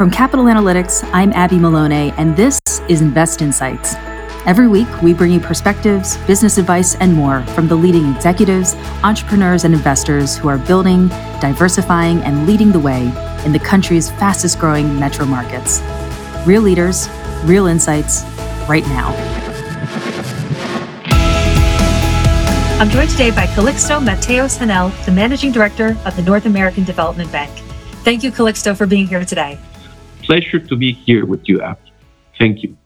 From Capital Analytics, I'm Abby Maloney, and this is Invest Insights. Every week, we bring you perspectives, business advice, and more from the leading executives, entrepreneurs, and investors who are building, diversifying, and leading the way in the country's fastest growing metro markets. Real leaders, real insights, right now. I'm joined today by Calixto Mateos Hanel, the Managing Director of the North American Development Bank. Thank you, Calixto, for being here today. Pleasure to be here with you, Abby. Thank you.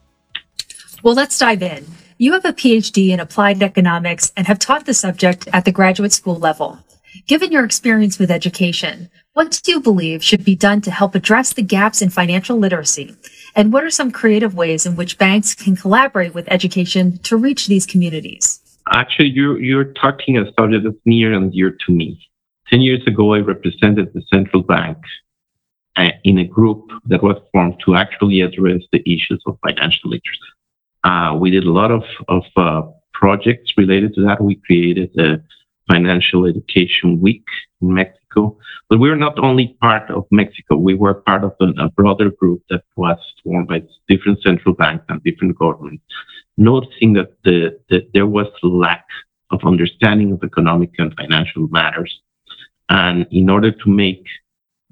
Well, let's dive in. You have a PhD in applied economics and have taught the subject at the graduate school level. Given your experience with education, what do you believe should be done to help address the gaps in financial literacy? And what are some creative ways in which banks can collaborate with education to reach these communities? Actually, you're, you're talking a subject that's near and dear to me. 10 years ago, I represented the central bank uh, in a group that was formed to actually address the issues of financial literacy. Uh, we did a lot of, of uh, projects related to that. We created a financial education week in Mexico, but we were not only part of Mexico. We were part of a, a broader group that was formed by different central banks and different governments, noticing that the, that there was lack of understanding of economic and financial matters. And in order to make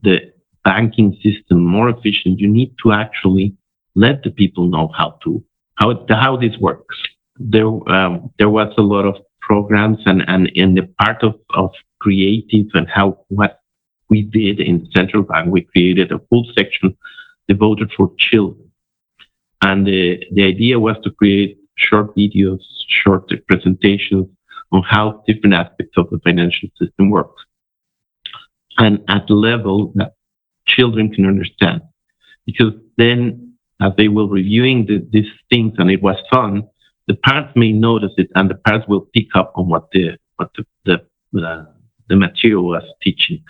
the banking system more efficient, you need to actually let the people know how to how how this works. There um, there was a lot of programs and and in the part of of creative and how what we did in the central bank, we created a full section devoted for children. And the, the idea was to create short videos, short presentations on how different aspects of the financial system works. And at the level that children can understand. Because then as they were reviewing the, these things and it was fun, the parents may notice it and the parents will pick up on what the what the the, the, the material was teaching.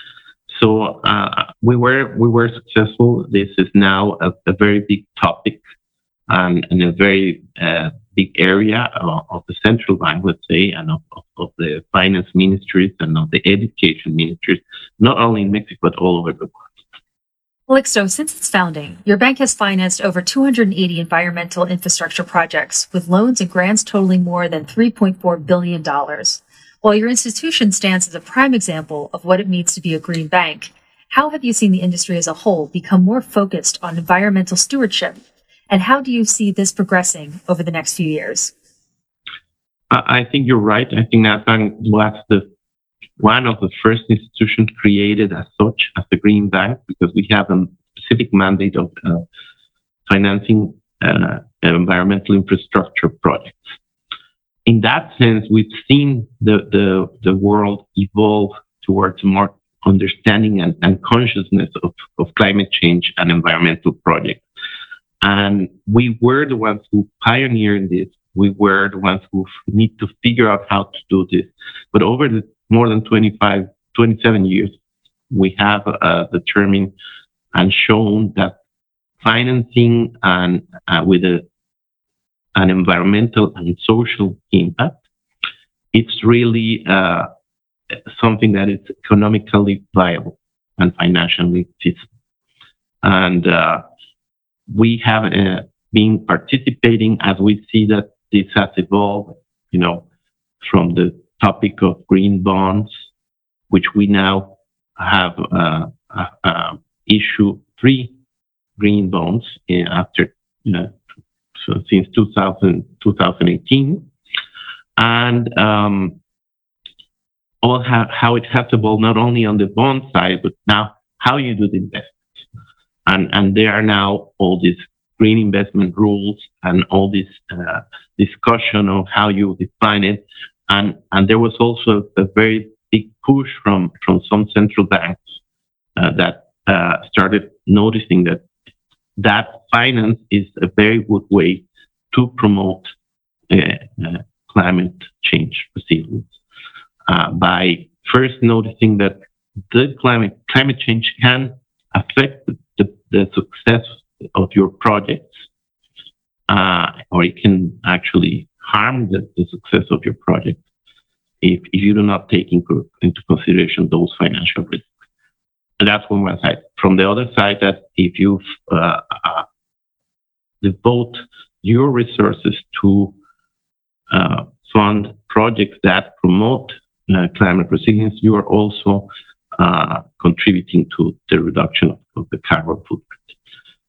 So uh, we were we were successful. This is now a, a very big topic and, and a very uh, big area of, of, the central bank, let's say, and of, of, of, the finance ministries and of the education ministries, not only in Mexico but all over the world. Calixto, since its founding, your bank has financed over 280 environmental infrastructure projects with loans and grants totaling more than $3.4 billion. While your institution stands as a prime example of what it means to be a green bank, how have you seen the industry as a whole become more focused on environmental stewardship? And how do you see this progressing over the next few years? I think you're right. I think that bank was the one of the first institutions created as such as the Green Bank because we have a specific mandate of uh, financing uh, environmental infrastructure projects. In that sense, we've seen the, the, the world evolve towards more understanding and, and consciousness of, of climate change and environmental projects. And we were the ones who pioneered this. We were the ones who need to figure out how to do this. But over the more than 25, 27 years, we have uh, determined and shown that financing and uh, with a, an environmental and social impact, it's really uh, something that is economically viable and financially feasible. And uh, we have uh, been participating as we see that this has evolved, you know, from the topic of green bonds, which we now have uh, uh, uh issued three green bonds after so since 2000, 2018, and um, all how, how it has evolved not only on the bond side, but now how you do the investments. And, and there are now all these green investment rules and all this uh, discussion of how you define it and, and there was also a very big push from, from some central banks uh, that uh, started noticing that that finance is a very good way to promote uh, uh climate change resilience uh, by first noticing that the climate climate change can affect the, the success of your projects, uh, or it can actually harm the, the success of your project if, if you do not take into, into consideration those financial risks. and that's from one side. From the other side, that if you uh, uh, devote your resources to uh, fund projects that promote uh, climate resilience, you are also uh, contributing to the reduction of, the carbon footprint.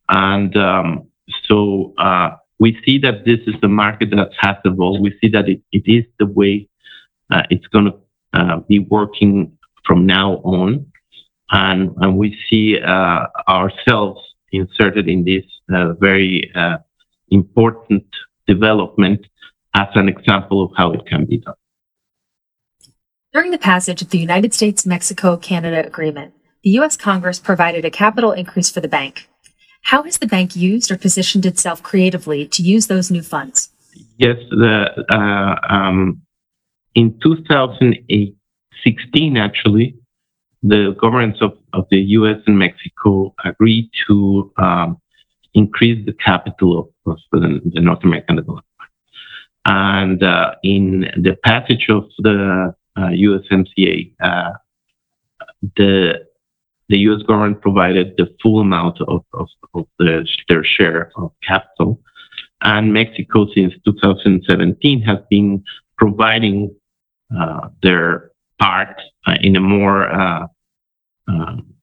And um, so uh, we see that this is the market that has evolved. We see that it, it is the way uh, it's going to uh, be working from now on. And, and we see uh, ourselves inserted in this uh, very uh, important development as an example of how it can be done. During the passage of the United States Mexico Canada Agreement, the U.S. Congress provided a capital increase for the bank. How has the bank used or positioned itself creatively to use those new funds? Yes, the, uh, um, in 2016, actually, the governments of, of the US and Mexico agreed to um, increase the capital of, of the, the, North American development. And uh, in the passage of the uh, USMCA, uh, the the U.S. government provided the full amount of, of, of the, their share of capital, and Mexico since 2017 has been providing uh, their part uh, in a more, uh, um,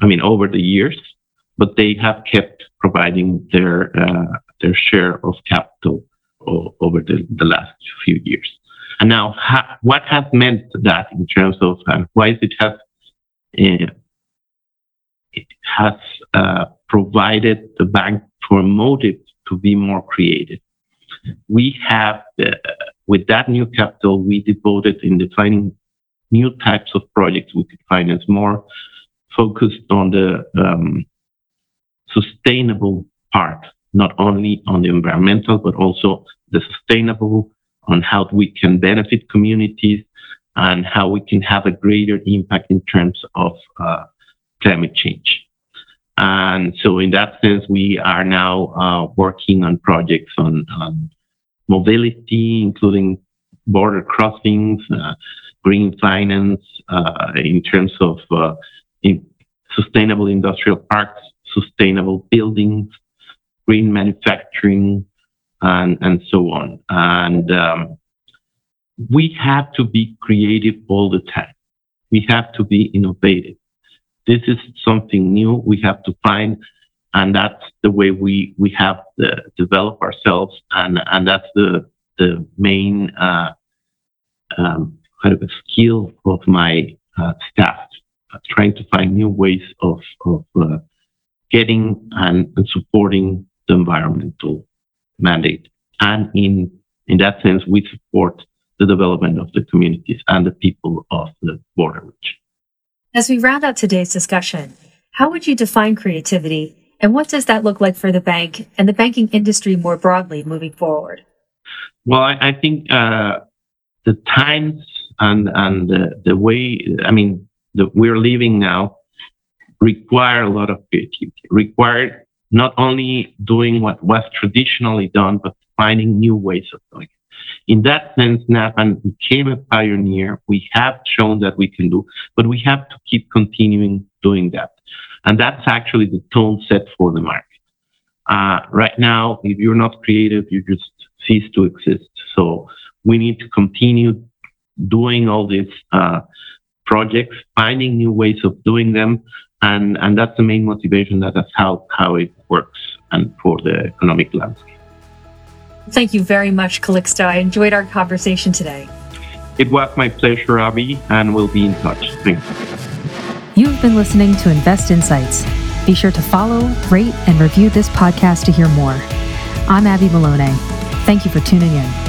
I mean, over the years, but they have kept providing their uh, their share of capital over the, the last few years. And now, ha- what has meant that in terms of uh, why it has uh, has uh, provided the bank for a motive to be more creative. We have, uh, with that new capital, we devoted in defining new types of projects we could finance more focused on the um, sustainable part, not only on the environmental, but also the sustainable on how we can benefit communities and how we can have a greater impact in terms of uh, climate change. And so, in that sense, we are now uh, working on projects on, on, mobility, including border crossings, uh, green finance, uh, in terms of uh, in sustainable industrial parks, sustainable buildings, green manufacturing, and, and so on. And um, we have to be creative all the time. We have to be innovative. This is something new we have to find, and that's the way we we have to develop ourselves, and and that's the the main uh, um, kind of a skill of my uh, staff, uh, trying to find new ways of of uh, getting and, and supporting the environmental mandate. And in, in that sense, we support the development of the communities and the people of the border region. As we round out today's discussion, how would you define creativity and what does that look like for the bank and the banking industry more broadly moving forward? Well, I, I think uh, the times and and the, the way I mean that we're living now require a lot of creativity. Require not only doing what was traditionally done, but finding new ways of doing it. In that sense, NADBank became a pioneer. We have shown that we can do, but we have to keep continuing doing that. And that's actually the tone set for the market. Uh, right now, if you're not creative, you just cease to exist. So we need to continue doing all these uh, projects, finding new ways of doing them, and and that's the main motivation. That that's how how it works and for the economic landscape. Thank you very much, Calixto. I enjoyed our conversation today. It was my pleasure, Abby, and we'll be in touch. Thanks. You've been listening to Invest Insights. Be sure to follow, rate, and review this podcast to hear more. I'm Abby Malone. Thank you for tuning in.